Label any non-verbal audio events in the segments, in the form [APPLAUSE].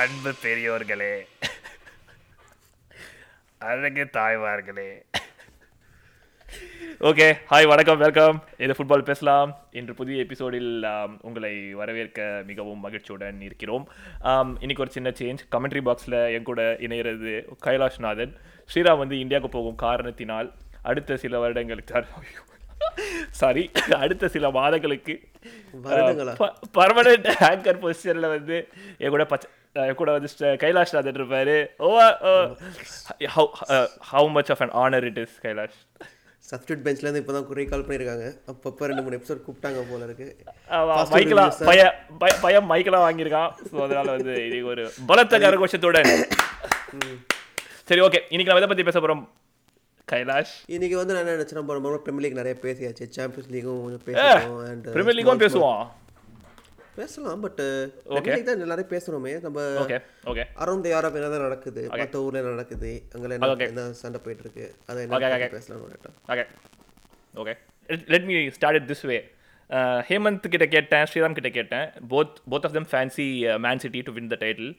அன்பு பெரியோர்களே. அழகு தாய்மார்களே. ஓகே ஹாய் வணக்கம் வெல்கம். இது ஃபுட்பால் பேசலாம். இன்று புதிய எபிசோடில் உங்களை வரவேற்க மிகவும் மகிழ்ச்சியுடன் இருக்கிறோம். இன்னைக்கு ஒரு சின்ன சேஞ்ச் கமெண்ட்ரி பாக்ஸில் என் கூட இணையிறது கைலாஷ் நாதன். ஸ்ரீராம் வந்து இந்தியாவுக்கு போகும் காரணத்தினால் அடுத்த சில வருடங்களுக்கு சாரி அடுத்த சில மாதங்களுக்கு? பர்மனெண்ட் ஆங்கர் பொசிஷனில் வந்து என் கூட பச்சை கூட வந்து கைலாஷ் நாதன் இருப்பாரு ஓ how much of an honour it is Kailash substitute பெஞ்ச்லேருந்து இப்போ தான் குறை கால் பண்ணியிருக்காங்க அப்பப்போ ரெண்டு மூணு எபிசோட் கூப்பிட்டாங்க போல இருக்கு மைக்கெல்லாம் பய- பையன் மைக்கெல்லாம் வாங்கியிருக்கான் ஸோ அதனால வந்து இது ஒரு பலத்த கரகோஷத்துடன் சரி ஓகே இன்னைக்கு நம்ம எதை பத்தி பேச போறோம் கைலாஷ் இன்னைக்கு வந்து நான் என்ன நினச்சேன் போன பிரீமியர் லீக் நிறைய பேசியாச்சு சாம்பியன்ஸ் லீக்கும் கொஞ்சம் அண்ட் பிரீமியர் லீக்கும் பேசுவோம் பேசலாம் பட் தான் எல்லாரும் பேசுகிறோமே நம்ம ஓகே அரௌண்ட் யாரோ என்ன தான் நடக்குது மற்ற ஊர்ல நடக்குது அங்கே என்ன சண்டை போயிட்டு இருக்கு அதை Okay, என்ன கேட்டேன் okay okay let me start this way Hemanth கிட்ட கேட்டேன் ஸ்ரீராம் கிட்ட கேட்டேன். Both both of them fancy Man City to win the title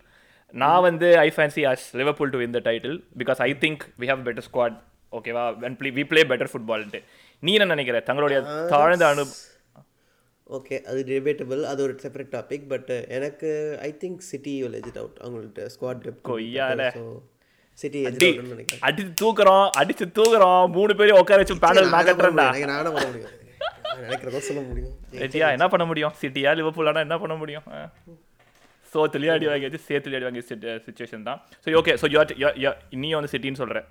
நான் வந்து I fancy us Liverpool to win the title because I think we have better squad ஓகேவா when play we play better football நீ என்ன நினைக்கிற? தங்களுடைய தாழ்ந்த அனு okay அது debatable அது ஒரு செப்பரேட் டாபிக் பட் எனக்கு I think City legit out அவங்கள்ட்ட ஸ்குவாட் கொய்யால. ஸோ சிட்டி நினைக்கிறேன். அடிச்சு தூக்குறோம் அடிச்சு தூக்குறோம் மூணு பேரும் உட்கார வச்சு பேனல் நான் கட்டுறேன்டா எனக்கு நானும் பண்ண முடியும்? நான் நினைக்கிறதோ சொல்ல முடியும்? ரெஜியா என்ன பண்ண முடியும்? சிட்டியா லிவர்பூலானா என்ன பண்ண முடியும்? சோத்துலேயே அடி வாங்கியாச்சு சேத்துலேயே அடி வாங்கிய சுச்சுவேஷன் தான். ஸோ ஓகே ஸோ யூ நீ வந்து சிட்டின்னு சொல்கிறேன்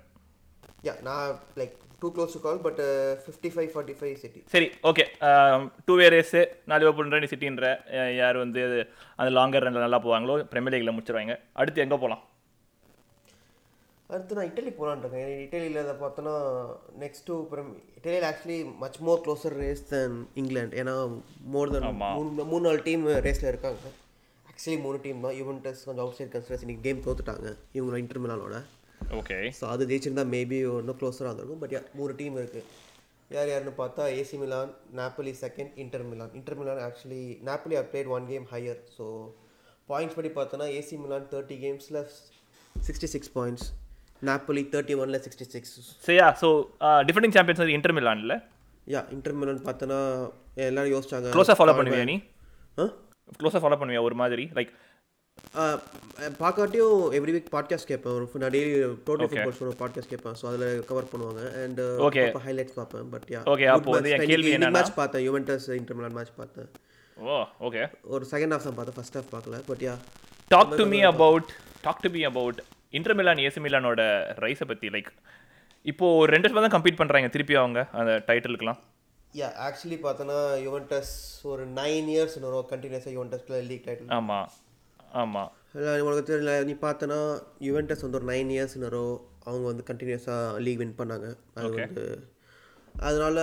நான் like too close to call but fifty five forty five City சரி ஓகே டூ வே ரேஸு நான் லிவர்பூல்ன்ற நீ சிட்டின்ற யார் வந்து அந்த லாங்கர் ரன்ல நல்லா போவாங்களோ பிரீமியர் லீக்ல முடிச்சிருவாங்க. அடுத்து எங்கே போகலாம் அடுத்து நான் இட்டலி இருக்கேன் இட்டலியில் அதை பார்த்தோன்னா next to இட்டலியில் actually much more closer race than England ஏன்னா மோர் தென். மூணு மூணு நாலு டீம் ரேஸில் இருக்காங்க. ஆக்சுவலி மூணு டீம் தான். யுவன்டஸ் கொஞ்சம் அவுட் சைட் கன்சிடர்ஸ் இன்னைக்கு கேம் தோத்துட்டாங்க. இவங்க இன்டர் மிலானோட ஓகே ஸோ அது ஜெயிச்சிருந்தா மேபி இன்னும் க்ளோஸராக இருந்திருக்கும். பட் மூணு டீம் இருக்குது யார் யாருன்னு பார்த்தா AC Milan Napoli second Inter Milan Inter Milan actually Napoli are played one game higher so points படி பார்த்தோன்னா AC Milan thirty கேம்ஸில் sixty six points Napoli thirty ஒனில் சிக்ஸ்டி சிக்ஸ் சரியா ஸோ டிஃபெண்டிங் சாம்பியன்ஸ் இன்டர் மிலான்ல yeah Inter Milan பார்த்தோன்னா எல்லாரும் யோசிச்சாங்க. க்ளோஸாக follow பண்ணுவியா நீ? க்ளோஸாக ஃபாலோ பண்ணுவியா ஒரு மாதிரி? லைக் பார்க்காட்டியும் எவ்ரி வீக் பாட்காஸ்ட் கேட்பேன். ஒரு நான் டெய்லி டோட்டல் Okay. ஃபுட்பால் ஒரு பாட்காஸ்ட் கேட்பேன். ஸோ அதில் கவர் பண்ணுவாங்க. And Okay. ஹைலைட்ஸ் பார்ப்பேன். பட் யா Okay, அப்போ வந்து என் கேள்வி என்னன்னா- மேட்ச் பார்த்தேன். யுவென்டஸ் இன்டர் மிலான் மேட்ச் பார்த்தேன். ஓ ஓகே ஒரு செகண்ட் ஹாஃப் தான் பார்த்தேன். ஃபர்ஸ்ட் ஹாஃப் பார்க்கல. But yeah talk to me about talk to me about Inter Milan AC மிலானோட ரைஸை பற்றி லைக் இப்போ ஒரு ரெண்டு வருஷமா தான் கம்ப்ளீட் பண்ணுறாங்க திருப்பி அவங்க அந்த டைட்டிலுக்குலாம் யா ஆக்சுவலி பார்த்தோன்னா யுவென்டஸ் ஒரு நைன் இயர்ஸ் இன்னொரு கண்டினியூஸாக யுவென்டஸ்ல லீக் டைட்டில் ஆமாம் ஆமாம் உனக்கு தெரியல நீ பார்த்தனா யுவென்டஸ் வந்து ஒரு நைன் இயர்ஸ் இன்னொரு அவங்க வந்து கண்டினியூஸாக லீக் வின் பண்ணாங்க. அது வந்து அதனால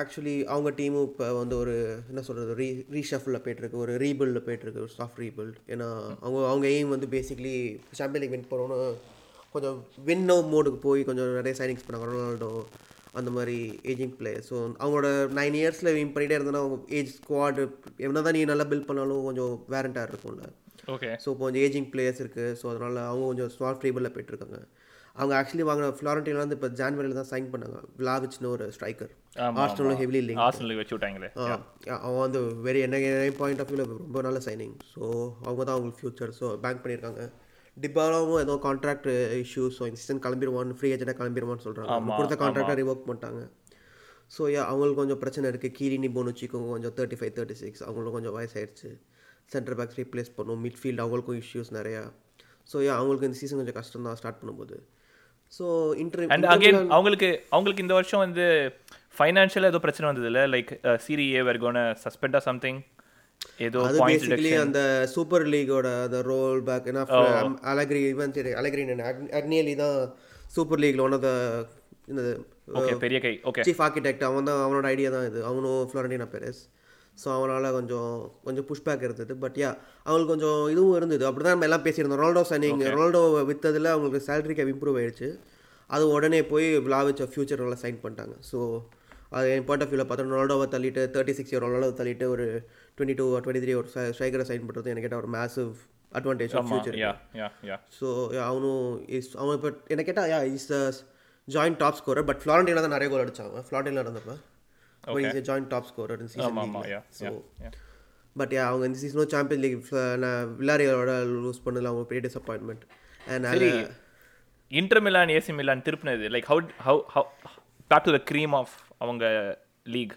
ஆக்சுவலி அவங்க டீமும் இப்போ வந்து ஒரு என்ன சொல்கிறது ரீ ரீஷஃபில் போயிட்டுருக்கு. ஒரு ரீபில்டில் போயிட்டுருக்கு. ஒரு சாஃப்ட் ரீபில்ட் ஏன்னா அவங்க அவங்க எய்ம் வந்து பேசிக்லி சாம்பியன் லீக் வின் பண்ணணும்னு கொஞ்சம் வின் நோ மோடுக்கு போய் கொஞ்சம் நிறைய சைனிங்ஸ் பண்ணாங்க. ரொனால்டோ அந்த மாதிரி ஏஜிங் பிளேயர் ஸோ அவங்களோட நைன் இயர்ஸில் வின் பண்ணிகிட்டே இருந்தோன்னா அவங்க ஏஜ் ஸ்குவாடு என்ன தான் நீ நல்லா பில்ட் பண்ணாலும் கொஞ்சம் வேரண்டாக இருக்கும்ல. ஓகே ஸோ இப்போ கொஞ்சம் ஏஜிங் பிளேயர்ஸ் இருக்குது ஸோ அதனால் அவங்க கொஞ்சம் ஸ்மால் ஃப்ரீபிளில் போயிட்டுருக்காங்க. அவங்க ஆக்சுவலி வாங்கின ஃப்ளாரண்டினில் வந்து இப்போ ஜான்வரியில் தான் சைன் பண்ணாங்க. விளாவிச்னு ஒரு ஸ்ட்ரைக்கர் ஆமா, ஆஸ்ட்ரலும் ஹெவிலி லிங்க் ஆர்சனலுக்கு வச்சு விட்டாங்களே. அவன் வந்து வெரி என்ன பாயிண்ட் ஆஃப் வியூவில் ரொம்ப நல்ல சைனிங் ஸோ அவங்க தான் அவங்களுக்கு ஃபியூச்சர் ஸோ பேங்க் பண்ணியிருக்காங்க. டிபாலாவும் ஏதோ கான்ட்ராக்ட் இஷ்யூஸ் ஸோ இந்த சீசன் கிளம்பிடுவான் ஃப்ரீ ஏஜென்ட்டாக கிளம்பிடுவான்னு சொல்கிறாங்க அவங்க கொடுத்த கான்ட்ராக்டை ரிவோக் பண்ணிட்டாங்க. ஸோ அவங்களுக்கு கொஞ்சம் பிரச்சனை இருக்குது கீரினி போனுச்சிக்கும் கொஞ்சம் தேர்ட்டி ஃபைவ் தேர்ட்டி சிக்ஸ் அவங்களுக்கும் கொஞ்சம் வயசாயிடுச்சு சென்டர் பேக்ஸ் ரீப்ளேஸ் பண்ணும் மிட்ஃபீல்ட் அவங்களுக்கும் இஷ்யூஸ் நிறையா. ஸோ யா அவங்களுக்கு இந்த சீசன் கொஞ்சம் கஷ்டம் தான் ஸ்டார்ட் பண்ணும்போது. ஸோ இன்டர் அண்ட் அகைன் அவங்களுக்கு அவங்களுக்கு இந்த வருஷம் வந்து ஃபைனான்ஷியலாக ஏதோ பிரச்சனை வந்தது இல்லை? லைக் சீரி ஏ வெர்கோன சஸ்பெண்டா சம்திங் ஏதோ அது பேசிக்கலி அந்த சூப்பர் லீகோட அந்த ரோல் பேக் ஏன்னா அலகிரி இவன் சரி அலகிரி அக்னியலி தான் சூப்பர் லீக்ல ஒன் ஆஃப் த இந்த ஓகே பெரிய கை. ஓகே சீஃப் ஆர்கிடெக்ட் அவன் தான் அவனோட ஐடியா தான் இது. அவனும் ஃப்ளோரண்டினா பெரஸ் ஸோ அவனால் கொஞ்சம் கொஞ்சம் புஷ்பேக் இருந்தது பட் யா அவங்களுக்கு கொஞ்சம் இதுவும் இருந்தது. அப்படி தான் நம்ம எல்லாம் பேசியிருந்தோம். ரொனால்டோ சைனிங் ரொனால்டோ விற்றதில் அவங்களுக்கு சேலரி கேப் இம்ப்ரூவ் ஆயிடுச்சு. அது உடனே போய் விளாவிச்ச ஃபியூச்சர் நல்லா சைன் பண்ணிட்டாங்க. ஸோ அது என் பாயிண்ட் ஆஃப் வியூவில் பார்த்தா ரொனால்டோவை தள்ளிட்டு தேர்ட்டி சிக்ஸ் இயர் ரொனால்டோ தள்ளிட்டு ஒரு டுவெண்ட்டி டூ டுவெண்ட்டி த்ரீ ஒரு ஸ்ட்ரைக்கரை சைன் பண்ணுறது எனக்கு கேட்டால் ஒரு மேசிவ் அட்வான்டேஜ் ஆமா ஃபியூச்சர் ஸோ அவனும் இஸ் அவன் இப்போ என்ன கேட்டால் yeah is joint top scorer but Fiorentina தான் நிறைய கோல் அடிச்சாங்க. ஃப்ளாரண்டினா இருந்தப்ப but is joint top scorer ஆமா சீசன் ஸோ பட் யா அவங்க இந்த சீசனும் சாம்பியன் லீக் நான் வில்லாரியோட லூஸ் பண்ணதில் அவங்க பெரிய disappointment and Inter Milan AC Milan திருப்பினது. Like how how how back to the cream of அவங்க லீக்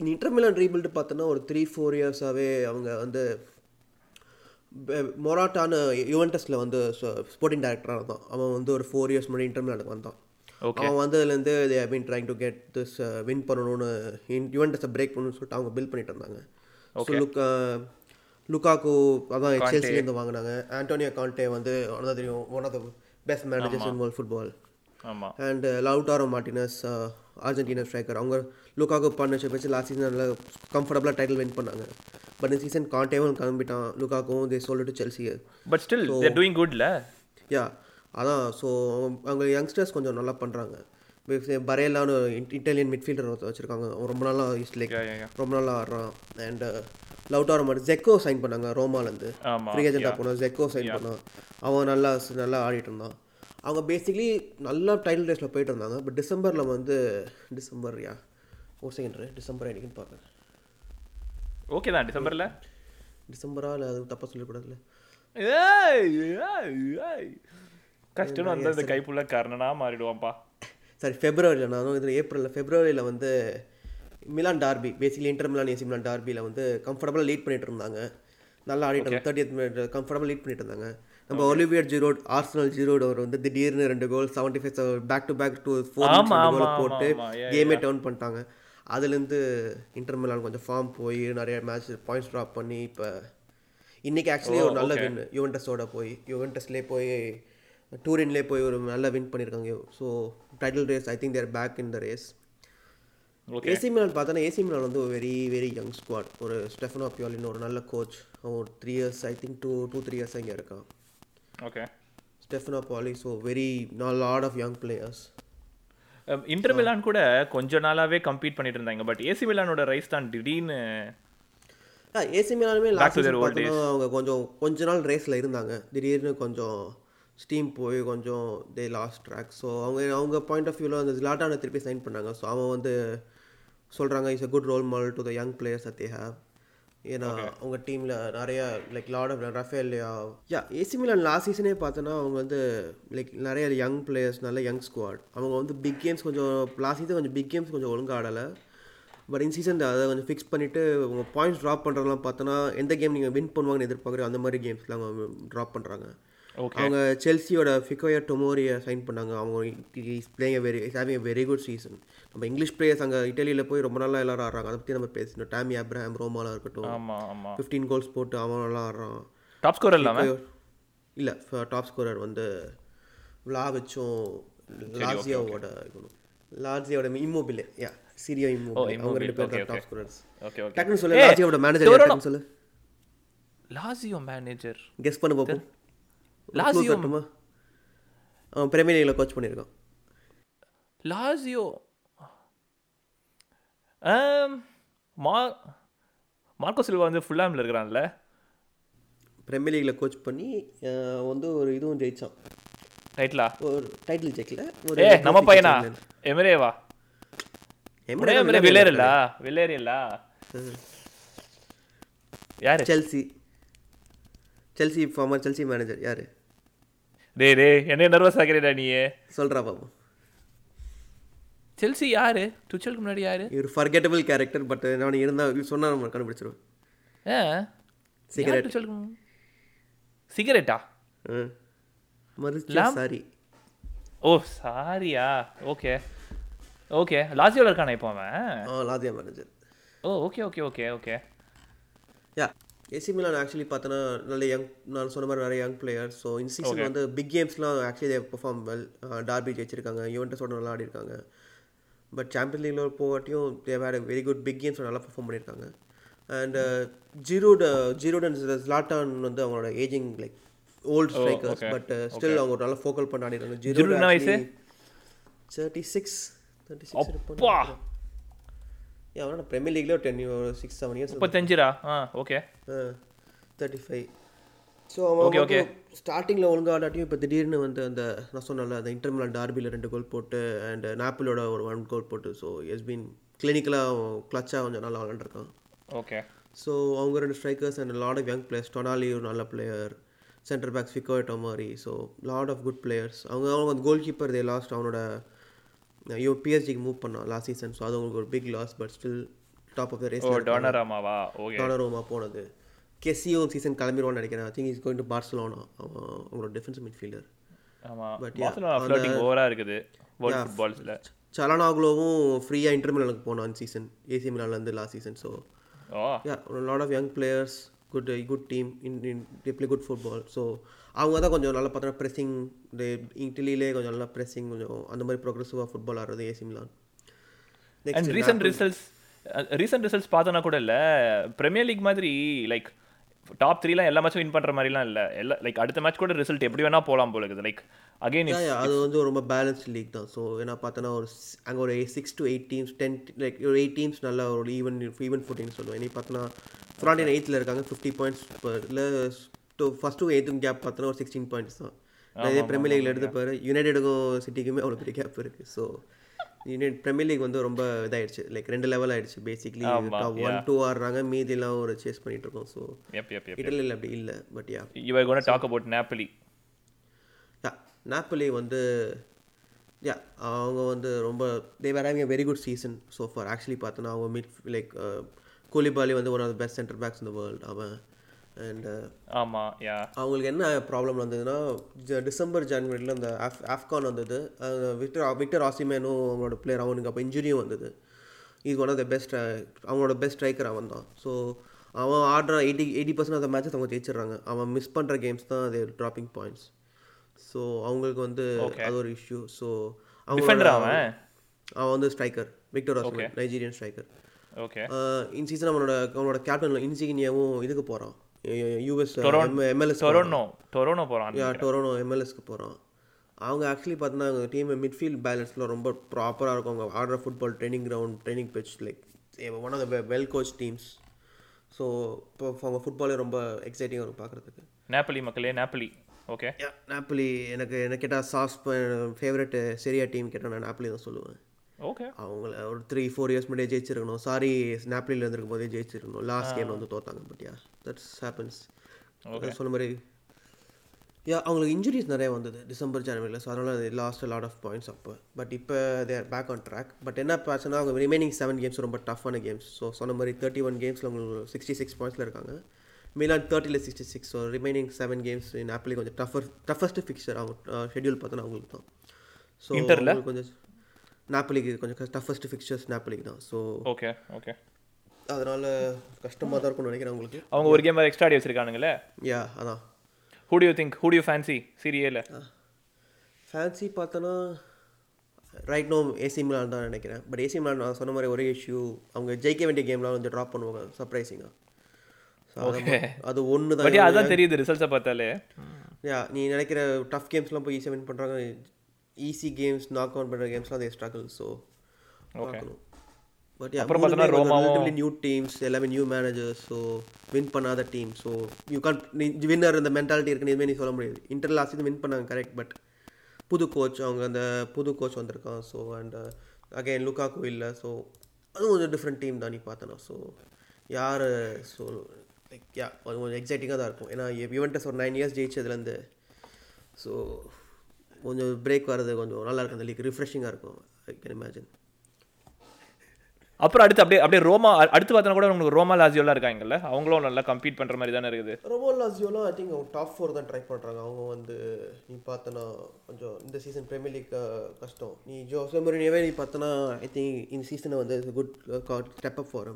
இந்த இன்டர்மிலன் ரீபில்டு பார்த்தோன்னா ஒரு த்ரீ ஃபோர் இயர்ஸாகவே அவங்க வந்து மொராட்டான யுவன்டஸில் வந்து ஸ்போர்ட்டிங் டைரக்டராக இருந்தான் அவன் வந்து ஒரு ஃபோர் இயர்ஸ் முன்னாடி இன்டர்மிலானுக்கு வந்தான். ஓகே அவன் வந்ததுலேருந்து they been trying to get this win பண்ணணும்னு யுவன்டஸை பிரேக் பண்ணணும்னு சொல்லிட்டு அவங்க பில் பண்ணிட்டு இருந்தாங்க. ஸோ லுக்கா லுக்காக்கு அதான் செல்சிலேருந்து வாங்கினாங்க. ஆண்டோனியோ கான்டே வந்து ஒன் தெரியும் one of the best managers in world football and Lautaro Martinez Argentina striker அவங்க லுக்காக்கு பார்ட்னர்ஷிப் வச்சு லாஸ்ட் சீசன் நல்லா கம்ஃபர்டபுளாக டைட்டில் வின் பண்ணாங்க. பட் இந்த சீசன் காண்டேவும் கிளம்பிட்டான். லுக்காக்கும் தே சொல்லிட்டு செல்சி பட் ஸ்டில் டூயிங் குட்ல யா அதான் ஸோ அவங்க யங்ஸ்டர்ஸ் கொஞ்சம் நல்லா பண்ணுறாங்க பரேலான்னு இட்டாலியன் மிட்ஃபீல்டர் வச்சுருக்காங்க. அவன் ரொம்ப நாளாக ஈஸ்ட் லேக் ரொம்ப நாளாக ஆடுறான். And Lautaro Martin Dzeko sign பண்ணாங்க ரோமாலேருந்து ஃப்ரீ ஏஜென்ட்டாக போனான் ஜெக்கோ சைன் பண்ணான். அவன் நல்லா நல்லா ஆடிட்டு இருந்தான். அவங்க பேசிக்லி நல்லா டைட்டில் ரேஸில் போயிட்டு இருந்தாங்க. பட் டிசம்பரில் வந்து டிசம்பர் யா ஒரு செகண்ட் டிசம்பர் என்னைக்குன்னு பார்க்குறேன் ஓகே தான் டிசம்பர்ல? டிசம்பரா இல்லை அது தப்பாக சொல்லக்கூடாதுல்ல கஷ்டம் அந்த இந்த கைப்புள்ள கர்ணனா மாறிடுவான்ப்பா. சாரி ஃபெப்ரவரியில் நானும் இதில் ஏப்ரலில் ஃபெப்ரவரியில் வந்து Milan derby basically Inter Milan AC Milan டார்பியில் வந்து கம்ஃபர்டபுளாக லீட் பண்ணிட்டு இருந்தாங்க. நல்லா ஆடிட்டு தேர்ட்டி மினிட் கம்ஃபர்டபுள் லீட் பண்ணிட்டு இருந்தாங்க. நம்ம ஒலிவியர் ஜீரோட் ஆர்சனல் ஜீரோட் அவர் வந்து திடீர்னு ரெண்டு goal seventy five back to back two four goal போட்டு கேமே டர்ன் பண்ணிட்டாங்க. அதுலேருந்து இன்டர் மிலான் கொஞ்சம் ஃபார்ம் போய் நிறைய மேட்ச் பாயிண்ட்ஸ் ட்ராப் பண்ணி இப்போ இன்னைக்கு ஆக்சுவலி ஒரு நல்ல வின் யுவன்டஸோட போய் யுவன்டஸ்லேயே போய் டூரின்லேயே போய் ஒரு நல்ல வின் பண்ணியிருக்காங்க so title race I think they're back in the race okay AC Milan பார்த்தோன்னா ஏசி மிலான் வந்து வெரி வெரி யங் ஸ்குவாட் ஒரு ஸ்டெஃபனோ பியோலின் ஒரு நல்ல கோச் ஒரு three years I think two two three years இங்கே இருக்கான். Okay Stefano Pioli so very lot of young players Inter Milan கூட கொஞ்ச நாளாவே கம்பீட் பண்ணிட்டு இருந்தாங்க. பட் ஏசி மிலானோட ரைஸ் தான் திடீர்னு ஏசி மிலானுமே லாஸ்ட் அவங்க கொஞ்சம் கொஞ்ச நாள் ரேஸில் இருந்தாங்க. திடீர்னு கொஞ்சம் ஸ்டீம் போய் கொஞ்சம் தே லாஸ்ட் ட்ராக் ஸோ அவங்க அவங்க பாயிண்ட் ஆஃப் வியூவில் அந்த ஜிலாட்டான திருப்பி சைன் பண்ணாங்க. ஸோ அவன் வந்து சொல்கிறாங்க is a good role model to the young players that they have. ஏன்னா அவங்க டீமில் நிறைய like lot of Rafael yeah AC Milan last சீசனே பார்த்தோன்னா அவங்க வந்து லைக் நிறைய யங் பிளேயர்ஸ் நல்ல யங் ஸ்குவாட் அவங்க வந்து பிக் கேம்ஸ் கொஞ்சம் லாஸ்ட் சீசன் கொஞ்சம் பிக் கேம்ஸ் கொஞ்சம் ஒழுங்காக ஆடலை. பட் இன் சீசன் அதை கொஞ்சம் ஃபிக்ஸ் பண்ணிவிட்டு உங்கள் பாயிண்ட்ஸ் ட்ராப் பண்ணுறதெல்லாம் பார்த்தோன்னா எந்த கேம் நீங்கள் வின் பண்ணுவாங்கன்னு எதிர்பார்க்குற அந்த மாதிரி கேம்ஸ்லாம் அவங்க ட்ராப் பண்ணுறாங்க அவங்க செல்சியோட ஃபிகோயா டொமோரியை சைன் பண்ணாங்க. அவங்க is playing very is having a very good season நம்ம இங்கிலீஷ் பிளேயர்ஸ் அங்கே இட்டாலியில் போய் ரொம்ப நாளாக எல்லாரும் ஆடுறாங்க. அதை பற்றி நம்ம பேசணும். டாமி அப்ராம் ரோமாலாம் இருக்கட்டும். ஃபிஃப்டீன் கோல்ஸ் போட்டு அவன் நல்லா ஆடுறான். டாப் ஸ்கோர் இல்லாம இல்லை டாப் ஸ்கோரர் வந்து விளாவிச்சும் லாசியாவோட லாசியாவோட இம்மோபிலே யா சிரியோ இம்மோபிலே. அவங்க ரெண்டு பேர் தான் டாப் ஸ்கோரர்ஸ் டக்குன்னு சொல்லு லாசியாவோட மேனேஜர் டக்குன்னு சொல்லு. லாசியோ மேனேஜர் கெஸ் பண்ண பார்ப்போம் லாசியோ அவன் பிரீமியர் லீக்ல கோச் பண்ணியிருக்கான். லாசியோ. மா மார்க்கோ சில்வா வந்து ஃபுல்லாமில் இருக்கிறான்ல. பிரீமியர் லீக்ல கோச் பண்ணி வந்து ஒரு இதுவும் ஜெயிச்சான். ரைட்லா ஒரு டைட்டில் ஜெயிக்கல. ஒரு ஏ நம்ம பையனா? எமரேவா? எம்ரே எமரே வில்லேரில்லா வில்லேரியல்லா யாரு? Chelsea Chelsea former Chelsea manager யாரு? டேய் டேய் என்ன நர்வஸ் ஆகிறடா நீ சொல்றா பாப்போம். செல்சி யாரு? டுச்சலுக்கு முன்னாடி யாரு? இவர் ஃபர்கெட்டபிள் கேரக்டர் பட் நான் இருந்தா சொன்னா நம்ம கண்டுபிடிச்சிருவோம். ஆ. Cigarette. டுச்சலுக்கு சிகரெட்டா சாரி. ஓ சாரியா? ஓகே. ஓகே லாசியோல இருக்கானே இப்போ அவன்? ஆ Lazio manager oh okay okay okay okay. Yeah. AC Milan actually பார்த்தோன்னா நல்ல யங் நான் சொன்ன மாதிரி நிறைய யங் பிளேயர் ஸோ இந்த சீசன் வந்து பிக் கேம்ஸ்லாம் actually they perform well derby ஜெயிச்சிருக்காங்க யுவன்டஸோட நல்லா ஆடி இருக்காங்க பட் சாம்பியன் லீக்ல போகாட்டியும் they very good big games நல்லா பெர்ஃபார்ம் பண்ணியிருக்காங்க அண்ட் ஜீரோட ஜீரோட ஸ்லாட்டான் வந்து அவங்களோட ageing like old strikers but still அவங்க ஒரு நல்லா ஃபோக்கல் பண்ண ஆடி இருக்காங்க. Giroud என்ன வயசு? தேர்ட்டி சிக்ஸ் தேர்ட்டி சிக்ஸ் அவனோட பிரீமியர் லீக்ல ஒரு டென் சிக்ஸ் செவன் இயர்ஸ் முப்பத்தஞ்சுரா ஆ ஓகே தேர்ட்டி ஃபைவ் ஸோ அவன் Okay, வந்து ஸ்டார்டிங்கில் ஒழுங்கா ஆடாட்டியும் இப்போ திடீர்னு வந்து அந்த நான் சொன்னல அந்த இன்டர்மிலான் டார்பியில் ரெண்டு கோல் போட்டு அண்ட் நாப்பிளோட ஒரு ஒன் கோல் போட்டு ஸோ எஸ் பீன் கிளினிக்கலாக கிளச்சாக கொஞ்சம் நல்லா விளாண்டுருக்கான் ஓகே ஸோ அவங்க ரெண்டு strikers and lot of young players Tonali ஒரு நல்ல பிளேயர் சென்டர் பேக்ஸ் ஃபிக்கோட்டோ மாதிரி so lot of good players அவங்க அவங்க கோல் கீப்பர் தே லாஸ்ட் அவனோட ஐயோ பிஎஸ்ஜிக்கு மூவ் பண்ணான் லாஸ்ட் சீசன் ஸோ அது அவங்களுக்கு ஒரு big loss but still top of the race டொனராமாவா okay Donnarumma போனது. கெஸ்ஸியும் சீசன் கிளம்பிடுவான்னு நினைக்கிறேன். I think is going to Barcelona அவங்களோட டிஃபென்ஸ் மிட்ஃபீல்டர் ஃபுட்பால்ஸ்ல சலனாகுலோவும் ஃப்ரீயாக இன்டர்மிலனுக்கு போனான் season AC மிலான்லேருந்து last season so lot of young players good good team in in play good football so அவங்க தான் கொஞ்சம் நல்லா பார்த்தா ப்ரெஸ்ஸிங் இட்டலியிலே கொஞ்சம் நல்லா ப்ரெஸ்ஸிங் கொஞ்சம் அந்த மாதிரி ப்ரோக்ரெசிவாக ஃபுட்பால் ஆடுறது AC Milan and recent results recent results பார்த்தோன்னா கூட இல்லை பிரீமியர் லீக் மாதிரி லைக் டாப் த்ரீலாம் எல்லா மேட்சும் வின் பண்ணுற மாதிரிலாம் இல்லை. எல்லா லைக் அடுத்த மேட்ச் கூட ரிசல்ட் எப்படி வேணா போகலாம் போல இருக்குது. லைக் அகைன் அது வந்து ரொம்ப பேலன்ஸ்ட் லீக் தான். ஸோ ஏன்னா பார்த்தோன்னா ஒரு அங்கே ஒரு six to eight teams ten like ஒரு எயிட் டீம்ஸ் நல்ல ஒரு ஈவன் ஈவன் ஃபுட்டின்னு சொல்லுவேன். இனி பார்த்தோன்னா ஃப்ராண்டின் எயித்தில் இருக்காங்க ஃபிஃப்டி பாயிண்ட்ஸ் இல்லை டூ ஃபஸ்ட் டூ எயித்தும் கேப் பார்த்தோன்னா ஒரு சிக்ஸ்டீன் பாயிண்ட்ஸ் தான். இதே பிரீமியர் லீக்ல எடுத்து பாரு. யுனைடெடுக்கும் சிட்டிக்குமே அவ்வளோ பெரிய கேப் இருக்குது ஸோ யுனைட் பிரீமியர் லீக் வந்து ரொம்ப இதாயிடுச்சு. லைக் ரெண்டு லெவல் ஆயிடுச்சு. பேசிக்லி ஒன் டூ ஆடுறாங்க. மீதிலாம் ஒரு சேஸ் பண்ணிட்டு இருக்கோம். ஸோ இட்டலியில் அப்படி இல்லை. But yeah you gonna talk about Napoli yeah Napoli வந்து யா அவங்க வந்து ரொம்ப they were having very good season so far actually பார்த்தோன்னா அவங்க மிட் லைக் கூலிபாலி வந்து one of the best centre backs இந்த வேர்ல்டு அவன் அண்ட் ஆமா யா அவங்களுக்கு என்ன ப்ராப்ளம் வந்ததுன்னா டிசம்பர் ஜனவரியில் அந்த ஆஃப் ஆஃப்கான் வந்தது. விக்டர் விக்டர் ஆசிமேனும் அவங்களோட பிளேயர் அவனுக்கு அப்போ இன்ஜுரியும் வந்தது. Is one of the best அவங்களோட பெஸ்ட் ஸ்ட்ரைக்கர் அவன் தான். ஸோ அவன் ஆடுற eighty eighty percent of the matches அவங்க ஜெயிச்சிடுறாங்க. அவன் மிஸ் பண்ணுற கேம்ஸ் தான் அது ட்ராப்பிங் பாயிண்ட்ஸ் ஸோ அவங்களுக்கு வந்து அது ஒரு இஷ்யூ ஸோ Defender அவங்க அவன்? அவன் வந்து striker Victor Osimhen Nigerian striker okay in season அவனோட அவனோட கேப்டன் இன்சிகினியாவும் இதுக்கு போகிறான் யூஎஸ் எம்எல்எஸ் டொரோனோ டொரோனோ போகிறான் யா டொரோனோ எம்எல்எஸ்க்கு போகிறான் அவங்க ஆக்சுவலி பார்த்தீங்கன்னா அவங்க டீம் மிட்ஃபீல்ட் பேலன்ஸில் ரொம்ப ப்ராப்பராக இருக்கும். அவங்க ஆடுற football training ground training pitch like one of the well coach teams so இப்போ அவங்க ஃபுட்பாலே ரொம்ப எக்ஸைட்டிங்காக இருக்கும் பார்க்குறதுக்கு. நேப்பலி மக்களே நேப்பலி ஓகே யா நாப்பிளி எனக்கு என்ன கேட்டால் சாஸ் ஃபேவரட் சரியா டீம் கேட்டால் நான் நாப்பிளி தான் சொல்லுவேன். ஓகே அவங்கள ஒரு த்ரீ ஃபோர் இயர்ஸ் முன்னாடியே ஜெயிச்சிருக்கணும். சாரி நாப்ளியில் இருந்திருக்கும் போதே ஜெயிச்சிருக்கணும். லாஸ்ட் கேம் வந்து தோத்தாங்க பட் யா தட்ஸ் ஹேப்பன்ஸ் சொன்ன மாதிரி யா அவங்களுக்கு இன்ஜுரிஸ் நிறைய வந்தது டிசம்பர் ஜனவரியில் ஸோ அதனால் லாஸ்ட் லாட் ஆஃப் பாயிண்ட்ஸ் அப்போ. பட் இப்போ they're back on track but என்ன பிரச்சனை அவங்க ரிமைனிங் செவன் கேம்ஸ் ரொம்ப டஃப்பான கேம்ஸ் ஸோ சொன்ன மாதிரி தேர்ட்டி ஒன் கேம்ஸில் உங்களுக்கு சிக்ஸ்டி சிக்ஸ் பாயிண்ட்ஸில் இருக்காங்க. Milan தேர்ட்டியில் sixty six so remaining seven games in ஆப்பிளி கொஞ்சம் டஃபர் டஃபஸ்ட் ஃபிக்சர் அவங்க ஷெட்யூல் பார்த்தோன்னா அவங்களுக்கு தான். ஸோ? கொஞ்சம் நாப்பிளிக்கு கொஞ்சம் டஃபஸ்ட் ஃபிக்சர்ஸ் நாப்பிளிக்கு தான். ஸோ ஓகே ஓகே அதனால் கஷ்டமாக தான் இருக்கும்னு நினைக்கிறேன் உங்களுக்கு. அவங்க ஒரு கேம் எக்ஸ்ட்ரா ஆடி வச்சிருக்கானுங்களே? யா அதான். Who do you think who do you fancy சீரியல fancy பார்த்தோன்னா ரைட் நோ ஏசி மிலான் தான் நினைக்கிறேன். பட் ஏசி மிலான் நான் சொன்ன மாதிரி ஒரே இஷ்யூ அவங்க ஜெயிக்க வேண்டிய கேம்லாம் வந்து ட்ராப் பண்ணுவாங்க. சர்ப்ரைசிங்காக. அது ஒன்று தான் அதான் தெரியுது ரிசல்ட்ஸை பார்த்தாலே. யா நீ நினைக்கிற டஃப் கேம்ஸ்லாம் போய் ஈஸியாக வின் பண்ணுறாங்க ஈஸி கேம்ஸ் நாக் அவுட் பண்ணுற கேம்ஸ்லாம் அதே ஸ்ட்ரகிள் ஸோ பார்க்கணும். பட் அப்புறம் ரோமாவும் நியூ டீம்ஸ் எல்லாமே நியூ மேனேஜர்ஸ் ஸோ வின் பண்ணாத team so you can winner இந்த மென்டாலிட்டி இருக்குன்னு எதுவுமே நீ சொல்ல முடியாது. இன்டர் லாஸ்ட் வின் பண்ணாங்க கரெக்ட் பட் புது கோச் அவங்க அந்த புது கோச் வந்திருக்கான் ஸோ அண்ட் அகைன் லுக்காக்கு இல்லை ஸோ அதுவும் கொஞ்சம் டிஃப்ரெண்ட் டீம் தான் நீ பார்த்தனா ஸோ யார் ஸோ லைக் யா அது கொஞ்சம் எக்ஸைட்டிங்காக தான் இருக்கும். ஏன்னா யுவென்டஸ் ஒரு நைன் இயர்ஸ் ஜெயிச்சதுலேருந்து ஸோ கொஞ்சம் பிரேக் வர்றது கொஞ்சம் நல்லா இருக்கும். அந்த லீக் ரிஃப்ரெஷிங்காக இருக்கும். ஐ கேன் இமேஜின் அப்புறம் அடுத்து அப்படியே அப்படியே ரோமா அடுத்து பார்த்தா கூட உங்களுக்கு ரோமா லாசியோலாம் இருக்காங்கல்ல? அவங்களும் நல்லா கம்பீட் பண்ற மாதிரி தானே இருக்குது. ரொமோ லாசியோலாம் ஐ திங்க் அவங்க டாப் ஃபோர் தான் ட்ரை பண்ணுறாங்க அவங்க வந்து நீ பார்த்தனா கொஞ்சம் இந்த சீசன் பிரீமியர் லீக் கஷ்டம். நீ ஜோசே மொரினியோவே நீ பார்த்தனா ஐ திங்க் இந்த சீசனை வந்து குட் ஸ்டெப் அப் ஃபார்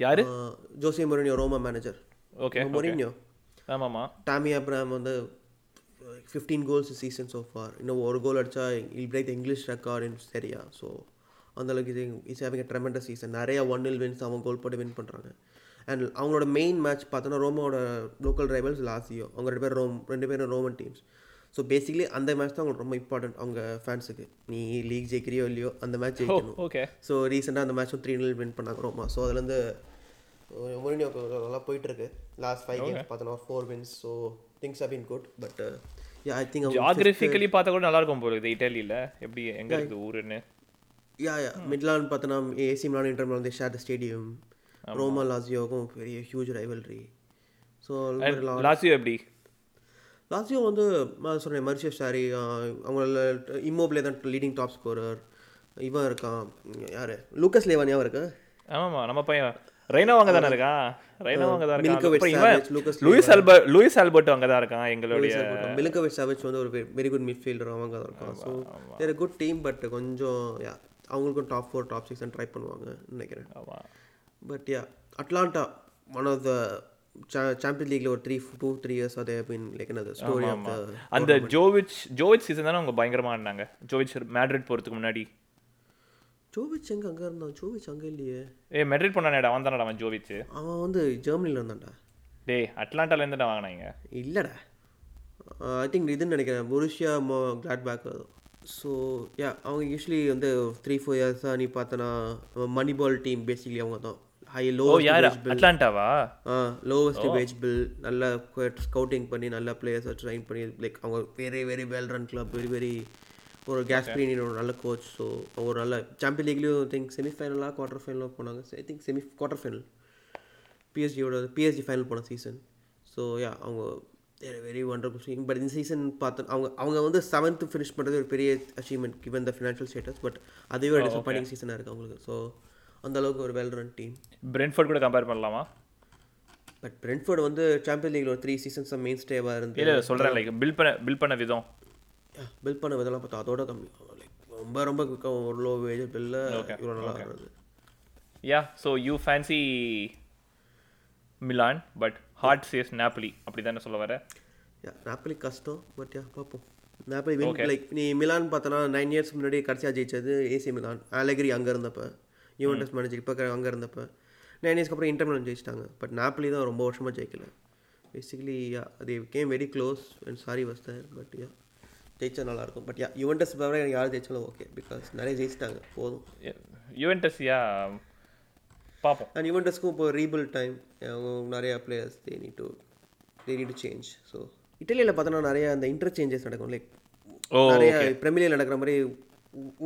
யாரு? Jose Mourinho Roma manager okay Mourinho ஆமாமா. டாமி அப்ராம் வந்து fifteen goals season so far இன்னும் ஒரு கோல் அடிச்சா will break English record in சரியா ஸோ அந்தளவுக்கு இது இஸ் ஹேவிங் ட்ரெமெண்டஸ் சீசன் நிறைய ஒன் இல் வின்ஸ் அவங்க கோல் போட்டு வின் பண்ணுறாங்க அண்ட் அவங்களோட மெயின் மேட்ச் பார்த்தோன்னா ரோமோட லோக்கல் ரைவல்ஸ் லாஸ்டியோ அவங்க ரெண்டு பேரும் ரோம் ரெண்டு பேரும் ரோமன் டீம்ஸ் ஸோ பேசிக்கலி அந்த மேட்ச் தான் அவங்களுக்கு ரொம்ப இம்பார்ட்டன்ட் அவங்க ஃபேன்ஸுக்கு நீ லீக் ஜெயிக்கிறியோ இல்லையோ அந்த மேட்ச் ஜெயிக்கணும். ஓகே ஸோ ரீசெண்டாக அந்த மேட்ச்சும் த்ரீ நில் வின் பண்ணாங்க ரோமா. ஸோ அதுலேருந்து மொரினியோக்கு நல்லா போயிட்டுருக்கு லாஸ்ட் ஃபைவ் கேம்ஸ் பார்த்தோன்னா four wins so things have been good but yeah I think geographically பார்த்தா கூட நல்லா இருக்கும் போல இது இட்டாலியில். எப்படி எங்க இருக்குது ஊருன்னு. யா யா மிட்லான் பார்த்தோன்னா AC Milan Inter Milan they share the stadium Roma லாசியோக்கும் பெரிய ஹியூஜ் ரைவல்ரி ஸோ லாசியோ எப்படி? லாசியோ வந்து நான் சொன்னேன் மரிஷியஸ் சாரி அவங்கள இம்மோபிளே தான் லீடிங் டாப் ஸ்கோரர் இவன் இருக்கான் யார்? லூக்கஸ் லேவான் ஞாபகம் இருக்கா? ஆமாமா நம்ம பையன். ரெய்னோ அங்கே தானே இருக்கான் ரெய்னோ அங்கே தான் இருக்கான். லூயிஸ் ஆல்பர்ட் லூயிஸ் ஆல்பர்ட் அங்கே தான் இருக்கான் எங்களுடைய மிலுக்கோவிச் சாவேஜ் வந்து ஒரு வெரி குட் மிட்ஃபீல்டர் அவங்க தான் இருக்கான். So their good team but கொஞ்சம் யா அவங்களுக்கும் top four top six try பண்ணுவாங்க நினைக்கிறேன். But yeah Atalanta one of the champion லீக்ல ஒரு த்ரீ டூ த்ரீ இயர்ஸ் அதே பின் லைக் என்னது ஸ்டோரி அந்த ஜோவிச் ஜோவிச் சீசன் தானே அவங்க பயங்கரமா ஆடினாங்க. ஜோவிச் மேட்ரிட் போறதுக்கு முன்னாடி. ஜோவிச் எங்க அங்கே இருந்தான்? ஜோவிச் அங்கே இல்லையே. ஏ மேட்ரிட் பண்ணானேடா அவன் தானடா அவன் ஜோவிச் அவன் வந்து ஜெர்மனியில் இருந்தான்டா. டேய் அட்லாண்டால இருந்துடா வாங்கினாங்க. இல்லைடா. ஐ திங்க் இதுன்னு நினைக்கிறேன். பொருஷியா மோ கிளாட் பேக் ஸோ யா அவங்க யூஸ்வலி வந்து த்ரீ ஃபோர் இயர்ஸாக நீ பார்த்தனா மணி பால் டீம் பேசிக்கலி அவங்க தான். ஹை லோ அட்லாண்டாவா? ஆ லோவஸ்ட் வேஜ் பில் நல்ல ஸ்கவுட்டிங் பண்ணி நல்ல பிளேயர்ஸை ட்ரைன் பண்ணி லைக் அவங்க very very well run club very very ஒரு கேஸ் ஒரு நல்ல கோச் ஸோ ஒரு நல்ல சாம்பியன் லீக்லேயும் திங்க் செமிஃபைனலாக குவார்டர் ஃபைனலாக போனாங்க. I think semi quarter final பிஎஸ்ஜியோட PSG final போன சீசன் ஸோ யா அவங்க வெரி ஒண்டர்ஃபுல் சீசன் பட் இந்த சீசன் பார்த்து அவங்க அவங்க வந்து செவன்த்து ஃபினிஷ் பண்ணுறது ஒரு பெரிய achievement given the financial status but அதுவே ஒரு டிசப்பாயிண்டிங் சீசனாக இருக்குது அவங்களுக்கு. ஸோ அந்த அளவுக்கு ஒரு வெல் ரன் டீம் பிரென்ஃபோர்ட் கூட கம்பேர் பண்ணலாமா? பட் பிரெண்ட்ஃபோர்டு வந்து சாம்பியன் லீக்ல ஒரு த்ரீ சீசன்ஸ் மெயின் ஸ்டேவாக இருந்து இல்ல சொல்றேன். லைக் பில் பண்ண பில் பண்ண விதம். பில் பண்ண விதெல்லாம் பார்த்தா அதோட கம்மி. லைக் ரொம்ப ரொம்ப quick-ஆ ஒரு லோ வேஜ் பில்ல இவ்வளோ நல்லா வர்றது. Yeah so you fancy Milan but heart says Napoli அப்படி தானே சொல்ல வர? யா நாப்பலி கஷ்டம் பட் யா பார்ப்போம். நாப்பலி வின் லைக் நீ மிலான் பார்த்தனா நைன் இயர்ஸ் முன்னாடி கடைசியாக ஜெயிச்சது ஏசி மிலான் ஆலகிரி அங்கே இருந்தப்ப யூவன்டஸ் மேனேஜர் இப்போ அங்கே இருந்தப்ப. நைன் இயர்ஸ்க்கு அப்புறம் இன்டர் மிலான் ஜெயிச்சிட்டாங்க. பட் நாப்பலி தான் ரொம்ப வருஷமாக ஜெயிக்கல. பேசிக்கலி யா அது game very close and Sarri was there but yeah ஜெயிச்சா நல்லாயிருக்கும். பட் யா யுவன்டஸ் தவிர எனக்கு யார் ஜெயிச்சாலும் ஓகே பிகாஸ் நிறைய ஜெயிச்சிட்டாங்க. போதும். யுவென்டஸ் யா பார்ப்போம் அண்ட் யுவன்டஸ்க்கும் இப்போ ரீபில் டைம் நிறையா players they need to they need to change so இட்டலியில் பார்த்தோன்னா நிறைய அந்த இன்டர்சேஞ்சஸ் நடக்கும். லைக் ஓ நிறைய பிரீமியர் நடக்கிற மாதிரி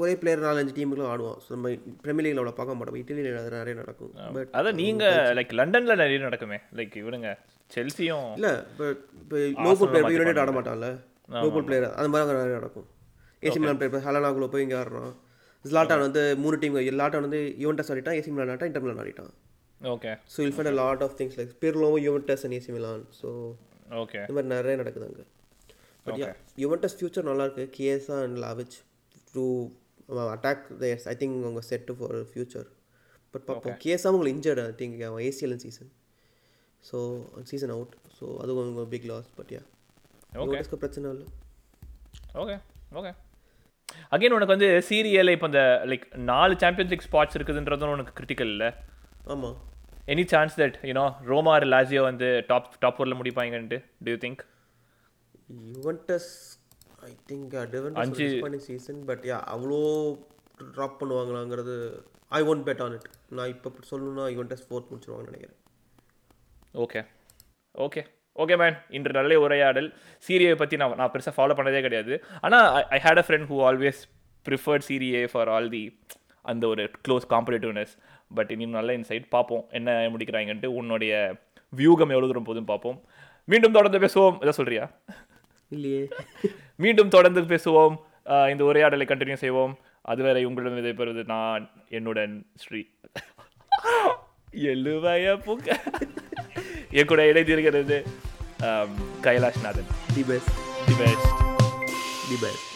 ஒரே பிளேயர் நாலஞ்சு டீமுகளும் ஆடுவோம் ஸோ நம்ம பிரீமியர் லீக்ல அவ்வளோ பார்க்க மாட்டோம். இட்டலியில் அது நிறைய நடக்கும். பட் அதான் நீங்க லைக் லண்டன்ல நிறைய நடக்குமே. லைக் இவனுங்க செல்சியும் இல்லை இப்போ இப்போ லோக்கல் பிளேயர் யுனைடெட் ஆட மாட்டான்ல. லோக்கல் பிளேயர் அந்த மாதிரி அங்கே நிறைய நடக்கும் ஏசி மிலான் பிளேயர் ஹலனாக்குள்ள போய் இங்கே ஆடுறான். ஜிலாட்டான் வந்து மூணு டீம் லாட்டான் வந்து யுவன்டஸ் ஆடிட்டான் ஏசி மிலான் ஆடிட்டான் Inter Milan ஆடிட்டான். Okay so we'll find a lot of things like பிர்லோவும் Juventus and AC Milan so okay இந்த மாதிரி நிறைய நடக்குது அங்கே. பட் யா யுவன்டஸ் ஃபியூச்சர் நல்லா இருக்கு. Chiesa and Vlahovic to attack I think அவங்க செட் ஃபார் ஃபியூச்சர் பட் பார்ப்போம் Chiesa உங்களுக்கு இன்ஜர்ட் ஐ திங்க் அவன் ACL season so season out so அது அவங்க பிக் லாஸ் பட் யா யுவன்டஸ்க்கு பிரச்சனை இல்லை. ஓகே ஓகே அகைன் உனக்கு வந்து சீரியல் இப்போ இந்த லைக் நாலு சாம்பியன்ஸ் லீக் ஸ்பாட்ஸ் இருக்குதுன்றதும் உனக்கு கிரிட்டிக்கல் இல்லை? ஆமாம் any chance that you know Roma or வந்து டாப் டாப் ஃபோரில் முடிப்பாங்கன்ட்டு do you think Juventus I think டிவன் season but yeah அவ்வளோ drop பண்ணுவாங்களாங்கிறது I won't bet on it நான் இப்போ சொல்லணும்னா யுவன்டஸ் ஃபோர்த் முடிச்சிருவாங்கன்னு நினைக்கிறேன். ஓகே ஓகே ஓகே மேன் இன்று நல்ல உரையாடல். சீரியை பற்றி நான் நான் பெருசாக ஃபாலோ பண்ணதே கிடையாது. ஆனால் I had a friend who always preferred Serie for all the அந்த ஒரு க்ளோஸ் காம்படேட்டிவ்னஸ் பட் இன்னும் நல்ல இன்சைட் பார்ப்போம். என்ன முடிக்கிறாங்கன்ட்டு உன்னுடைய வியூகம் எவ்வளோ தூரம் போதும் பார்ப்போம். மீண்டும் தொடர்ந்து பேசுவோம். இதை சொல்றியா? இல்லையே. மீண்டும் தொடர்ந்து பேசுவோம். இந்த உரையாடலை கண்டினியூ செய்வோம். அதுவரை உங்களிடம் இதை பெறுவது நான் என்னுடன் ஸ்ரீ [LAUGHS] எழுவய புக்க என் கூட இணைந்திருக்கிறது ஆம், Kailashnathan the best the best the best